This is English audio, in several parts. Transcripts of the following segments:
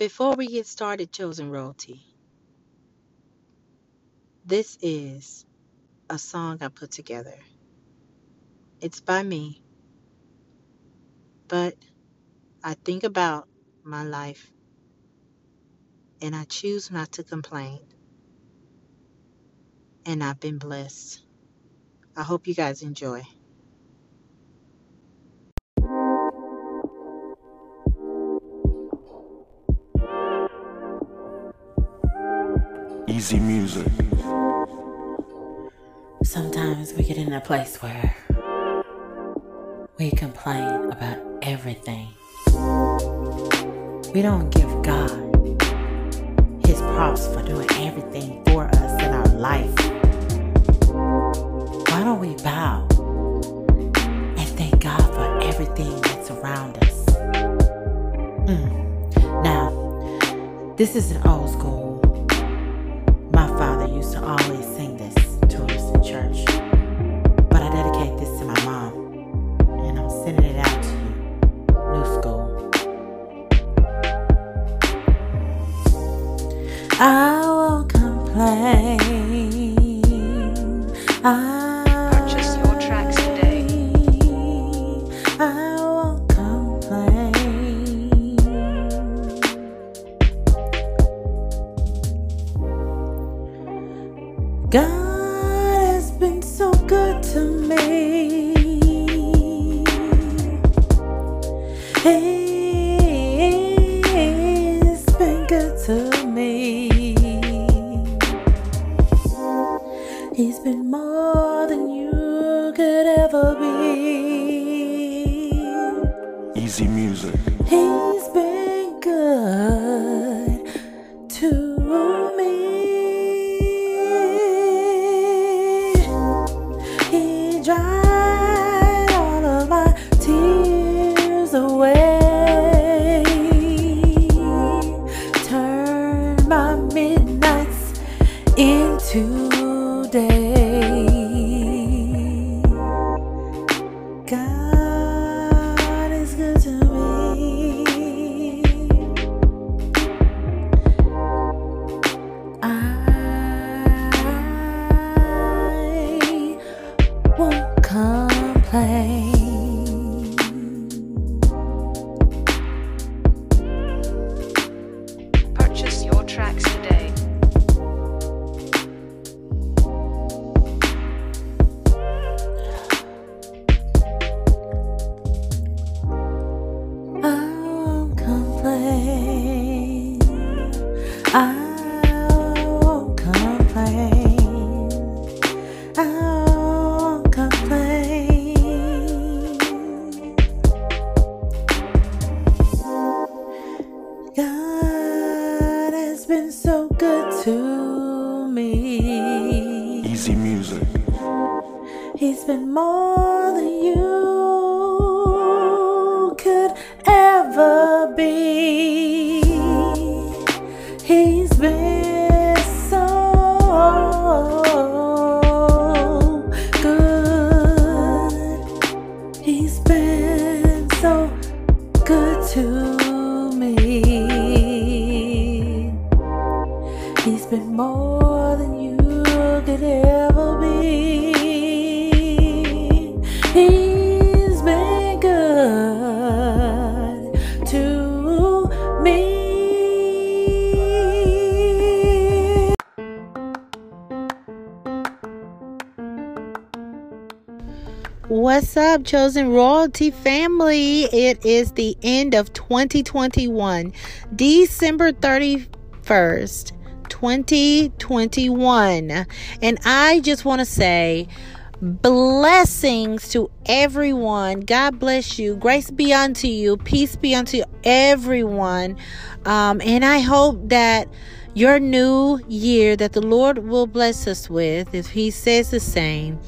Before we get started, Chosen Royalty, this is a song I put together. It's by me, but I think about my life and I choose not to complain. And I've been blessed. I hope you guys enjoy. Easy music. Sometimes we get in a place where we complain about everything. We don't give God his props for doing everything for us in our life. Why don't we bow and thank God for everything that's around us? Mm. Now, this is an old school. Used to always sing this He's good to me. Easy music. He's been more What's up, Chosen Royalty family? It is the end of 2021, December 31st, 2021. And I just want to say, blessings to everyone. God bless you. Grace be unto you. Peace be unto everyone. Um, and I hope that your new year that the Lord will bless us with, if He says the same,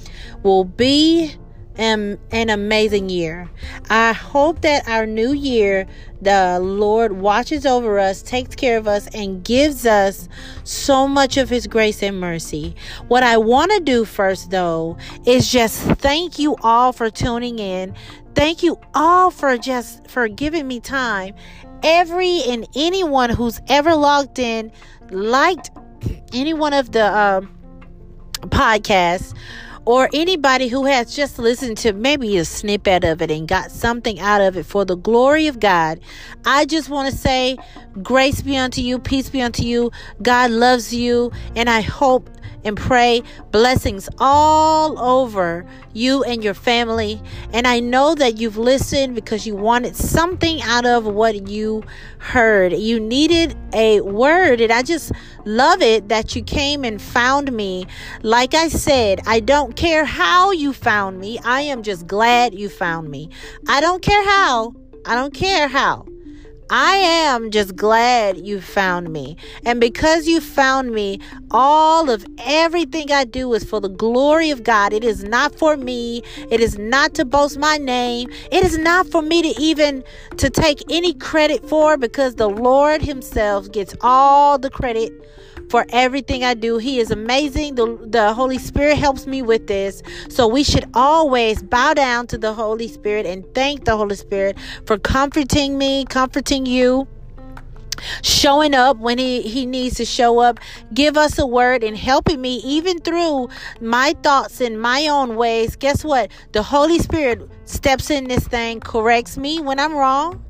will be an, an amazing year. I hope that our new year, the Lord watches over us, takes care of us, and gives us so much of His grace and mercy. What I want to do first, though, is just thank you all for tuning in. Thank you all for just for giving me time every and anyone who's ever logged in, liked any one of the um, podcasts, or anybody who has just listened to maybe a snippet of it and got something out of it for the glory of God, I just want to say, grace be unto you, peace be unto you. God loves you, and I hope and pray blessings all over you and your family. And I know that you've listened because you wanted something out of what you heard. You needed a word, and I just love it that you came and found me. Like I said, I don't care how you found me, I am just glad you found me. I don't care how. I don't care how. I am just glad you found me. And because you found me, all of everything I do is for the glory of God. It is not for me. It is not to boast my name. It is not for me to even to take any credit for because the Lord himself gets all the credit for everything I do. He is amazing. The, the Holy Spirit helps me with this. So we should always bow down to the Holy Spirit and thank the Holy Spirit for comforting me, comforting you showing up when he, he needs to show up. Give us a word and helping me even through my thoughts in my own ways. Guess what? The holy spirit steps in this thing corrects me when i'm wrong.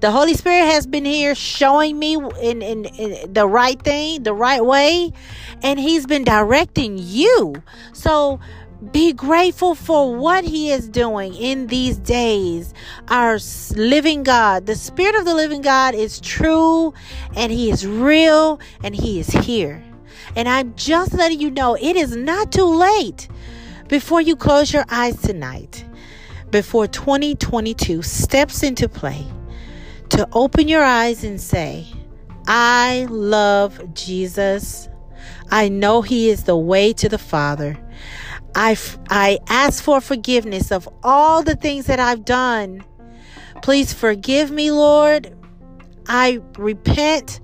The Holy Spirit has been here showing me in, in, in, the right thing, the right way, and He's been directing you. So be grateful for what He is doing in these days. Our living God, the Spirit of the living God is true and He is real and He is here. And I'm just letting you know it is not too late before you close your eyes tonight, before 2022 steps into play to open your eyes and say, I love Jesus. I know He is the way to the Father. I, I ask for forgiveness of all the things that I've done. Please forgive me, Lord. I repent.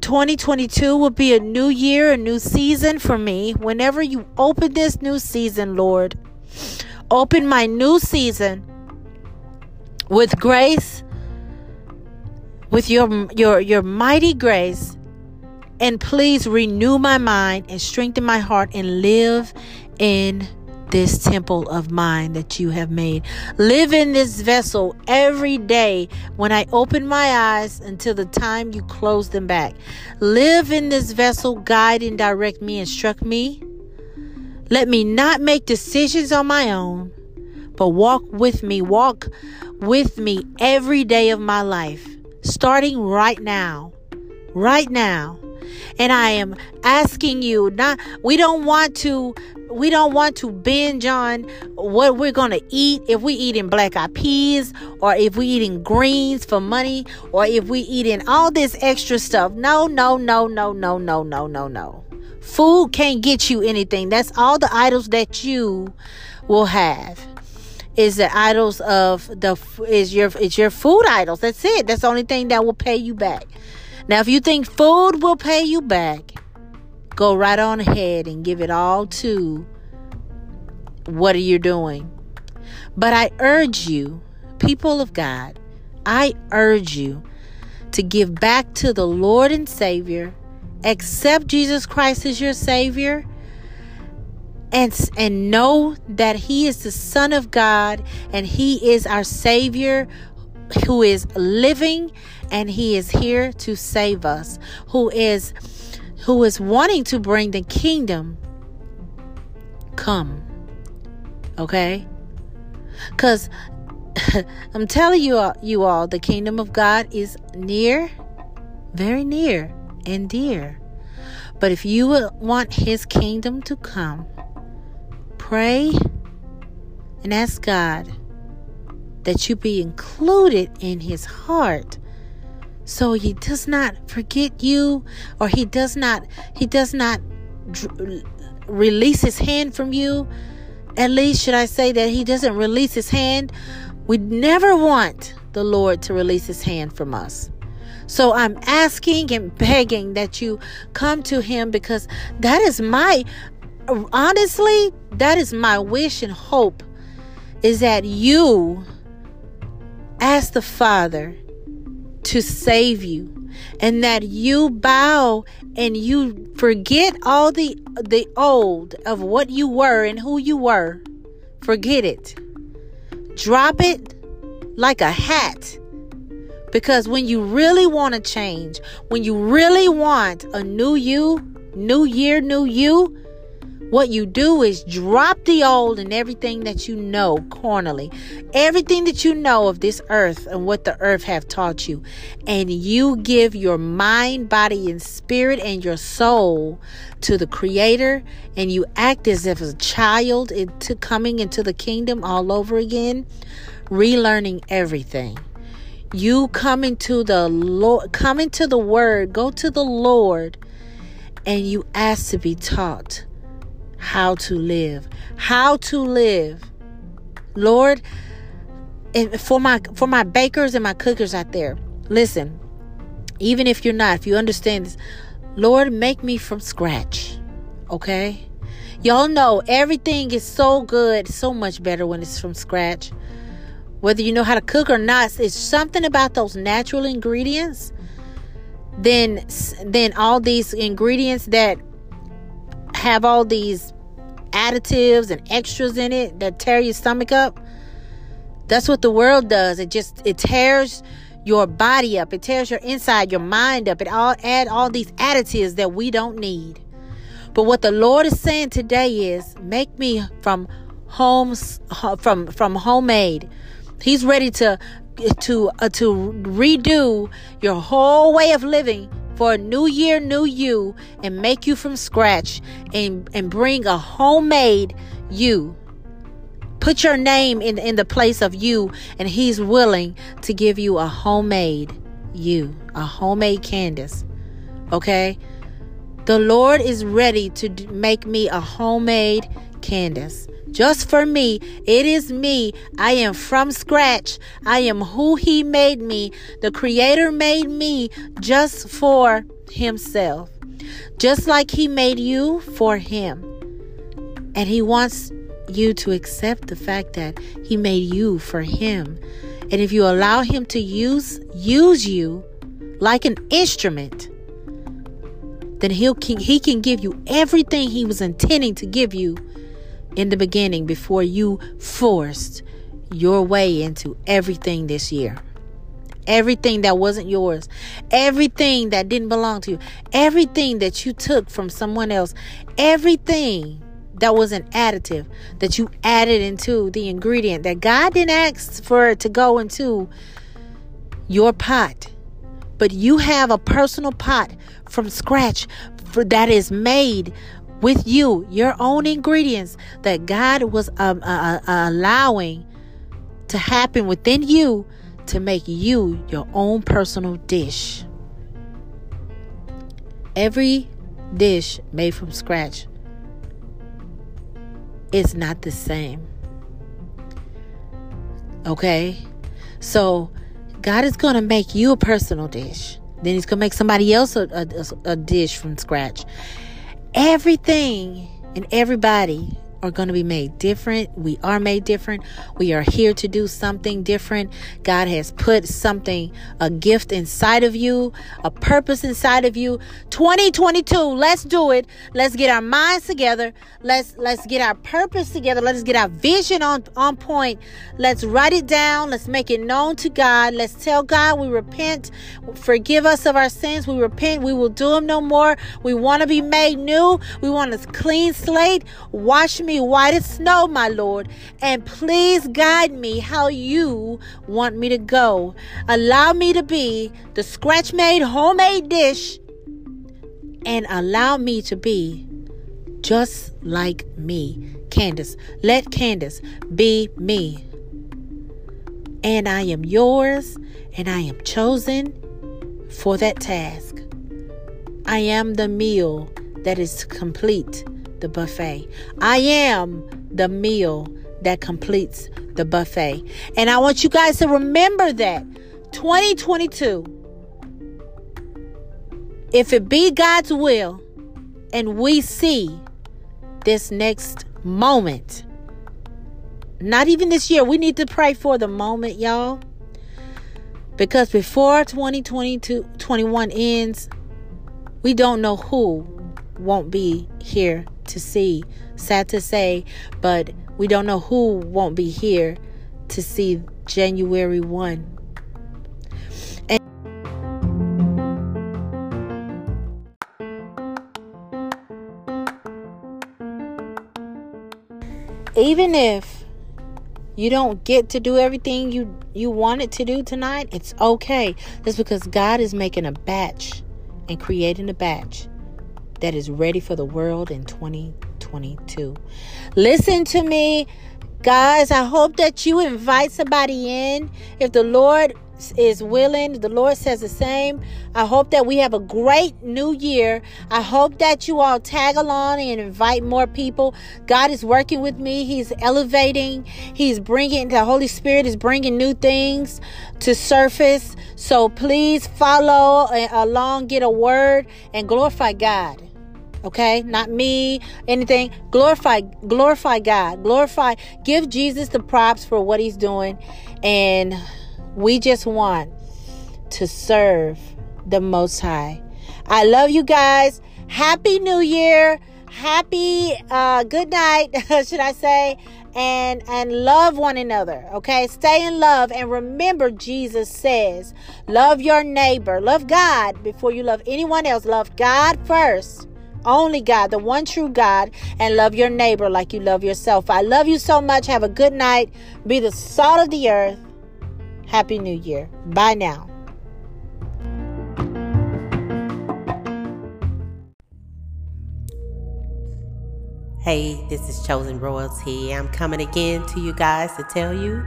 2022 will be a new year, a new season for me. Whenever you open this new season, Lord, open my new season with grace with your your your mighty grace and please renew my mind and strengthen my heart and live in this temple of mine that you have made. Live in this vessel every day when I open my eyes until the time you close them back. Live in this vessel, guide and direct me, instruct me. Let me not make decisions on my own, but walk with me, walk with me every day of my life starting right now. Right now. And I am asking you, not we don't want to we don't want to binge on what we're to eat if we eating black eyed peas or if we eating greens for money or if we eating all this extra stuff. No, no, no, no, no, no, no, no, no. Food can't get you anything. That's all the idols that you will have is the idols of the is your it's your food idols. That's it. That's the only thing that will pay you back. Now, if you think food will pay you back, go right on ahead and give it all to what are you doing. But I urge you, people of God, I urge you to give back to the Lord and Savior. Accept Jesus Christ as your Savior and and know that he is the son of God and he is our savior who is living and he is here to save us who is who is wanting to bring the kingdom come. Okay? Cuz I'm telling you all, you all the kingdom of God is near very near and dear. But if you want his kingdom to come pray and ask God that you be included in his heart so he does not forget you or he does not he does not dr- release his hand from you. At least should i say that he doesn't release his hand? We never want the lord to release his hand from us. So I'm asking and begging that you come to him because that is my honestly, that is my wish and hope is that you ask the Father to save you and that you bow and you forget all the the old of what you were and who you were. Forget it. Drop it like a hat. Because when you really want to change when you really want a new you new year new you what you do is drop the old and everything that you know carnally, everything that you know of this earth and what the earth have taught you, and you give your mind, body, and spirit and your soul to the Creator, and you act as if a child into coming into the kingdom all over again, relearning everything. You come into the Lord, come into the Word, go to the Lord, and you ask to be taught how to live. How to live. Lord, and for my for my bakers and my cookers out there, listen. Even if you're not, if you understand this, Lord, make me from scratch. Okay? Y'all know everything is so good, so much better when it's from scratch. Whether you know how to cook or not, it's something about those natural ingredients Then, then all these ingredients that have all these additives and extras in it that tear your stomach up. That's what the world does. It just it tears your body up. It tears your inside, your mind up. It all add all these additives that we don't need. But what the Lord is saying today is make me from homes from from homemade. He's ready to to uh, to redo your whole way of living for a new year, new you, and make you from scratch and, and bring a homemade you. Put your name in, in the place of you, and He's willing to give you a homemade you, a homemade Candace. Okay? The Lord is ready to make me a homemade Candace just for me. It is me. I am from scratch. I am who He made me. The Creator made me just for Himself. Just like He made you for Him. And He wants you to accept the fact that He made you for Him. And if you allow Him to use use you like an instrument, then he'll he can give you everything he was intending to give you in the beginning before you forced your way into everything this year. Everything that wasn't yours, everything that didn't belong to you, everything that you took from someone else, everything that was an additive that you added into the ingredient that God didn't ask for it to go into your pot. But you have a personal pot from scratch for, that is made with you, your own ingredients that God was um, uh, uh, allowing to happen within you to make you your own personal dish. Every dish made from scratch is not the same. Okay? So, God is going to make you a personal dish. Then He's going to make somebody else a, a, a dish from scratch. Everything and everybody are going to be made different. We are made different. We are here to do something different. God has put something, a gift inside of you, a purpose inside of you. 2022, let's do it. Let's get our minds together. Let's let's get our purpose together. Let's get our vision on on point. Let's write it down. Let's make it known to God. Let's tell God we repent. Forgive us of our sins. We repent. We will do them no more. We want to be made new. We want a clean slate. Wash me me white as snow, my Lord, and please guide me how you want me to go. Allow me to be the scratch made homemade dish and allow me to be just like me. Candace, let Candace be me. And I am yours and I am chosen for that task. I am the meal that is complete the buffet. I am the meal that completes the buffet. And I want you guys to remember that 2022, if it be God's will and we see this next moment, not even this year, we need to pray for the moment, y'all. Because before 2022 21 ends, we don't know who won't be here to see. Sad to say, but we don't know who won't be here to see January 1. even if you don't get to do everything you you wanted to do tonight, it's okay. That's because God is making a batch and creating a batch that is ready for the world in 2022. Listen to me, guys. I hope that you invite somebody in. If the Lord is willing, the Lord says the same. I hope that we have a great new year. I hope that you all tag along and invite more people. God is working with me. He's elevating. He's bringing, the Holy Spirit is bringing new things to surface. So please follow uh, along, get a word, and glorify God okay not me anything glorify glorify god glorify give jesus the props for what he's doing and we just want to serve the Most High. I love you guys. Happy New Year. Happy uh, good night, should I say? And and love one another. Okay, stay in love and remember Jesus says, love your neighbor, love God before you love anyone else. Love God first only God, the one true God, and love your neighbor like you love yourself. I love you so much. Have a good night. Be the salt of the earth. Happy New Year. Bye now. Hey, this is Chosen Royalty. I'm coming again to you guys to tell you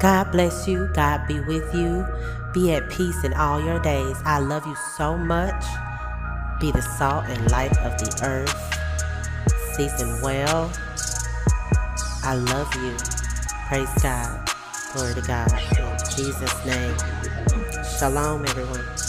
God bless you, God be with you, be at peace in all your days. I love you so much. Be the salt and light of the earth. Season well. I love you. Praise God. Glory to God. In Jesus' name. Shalom, everyone.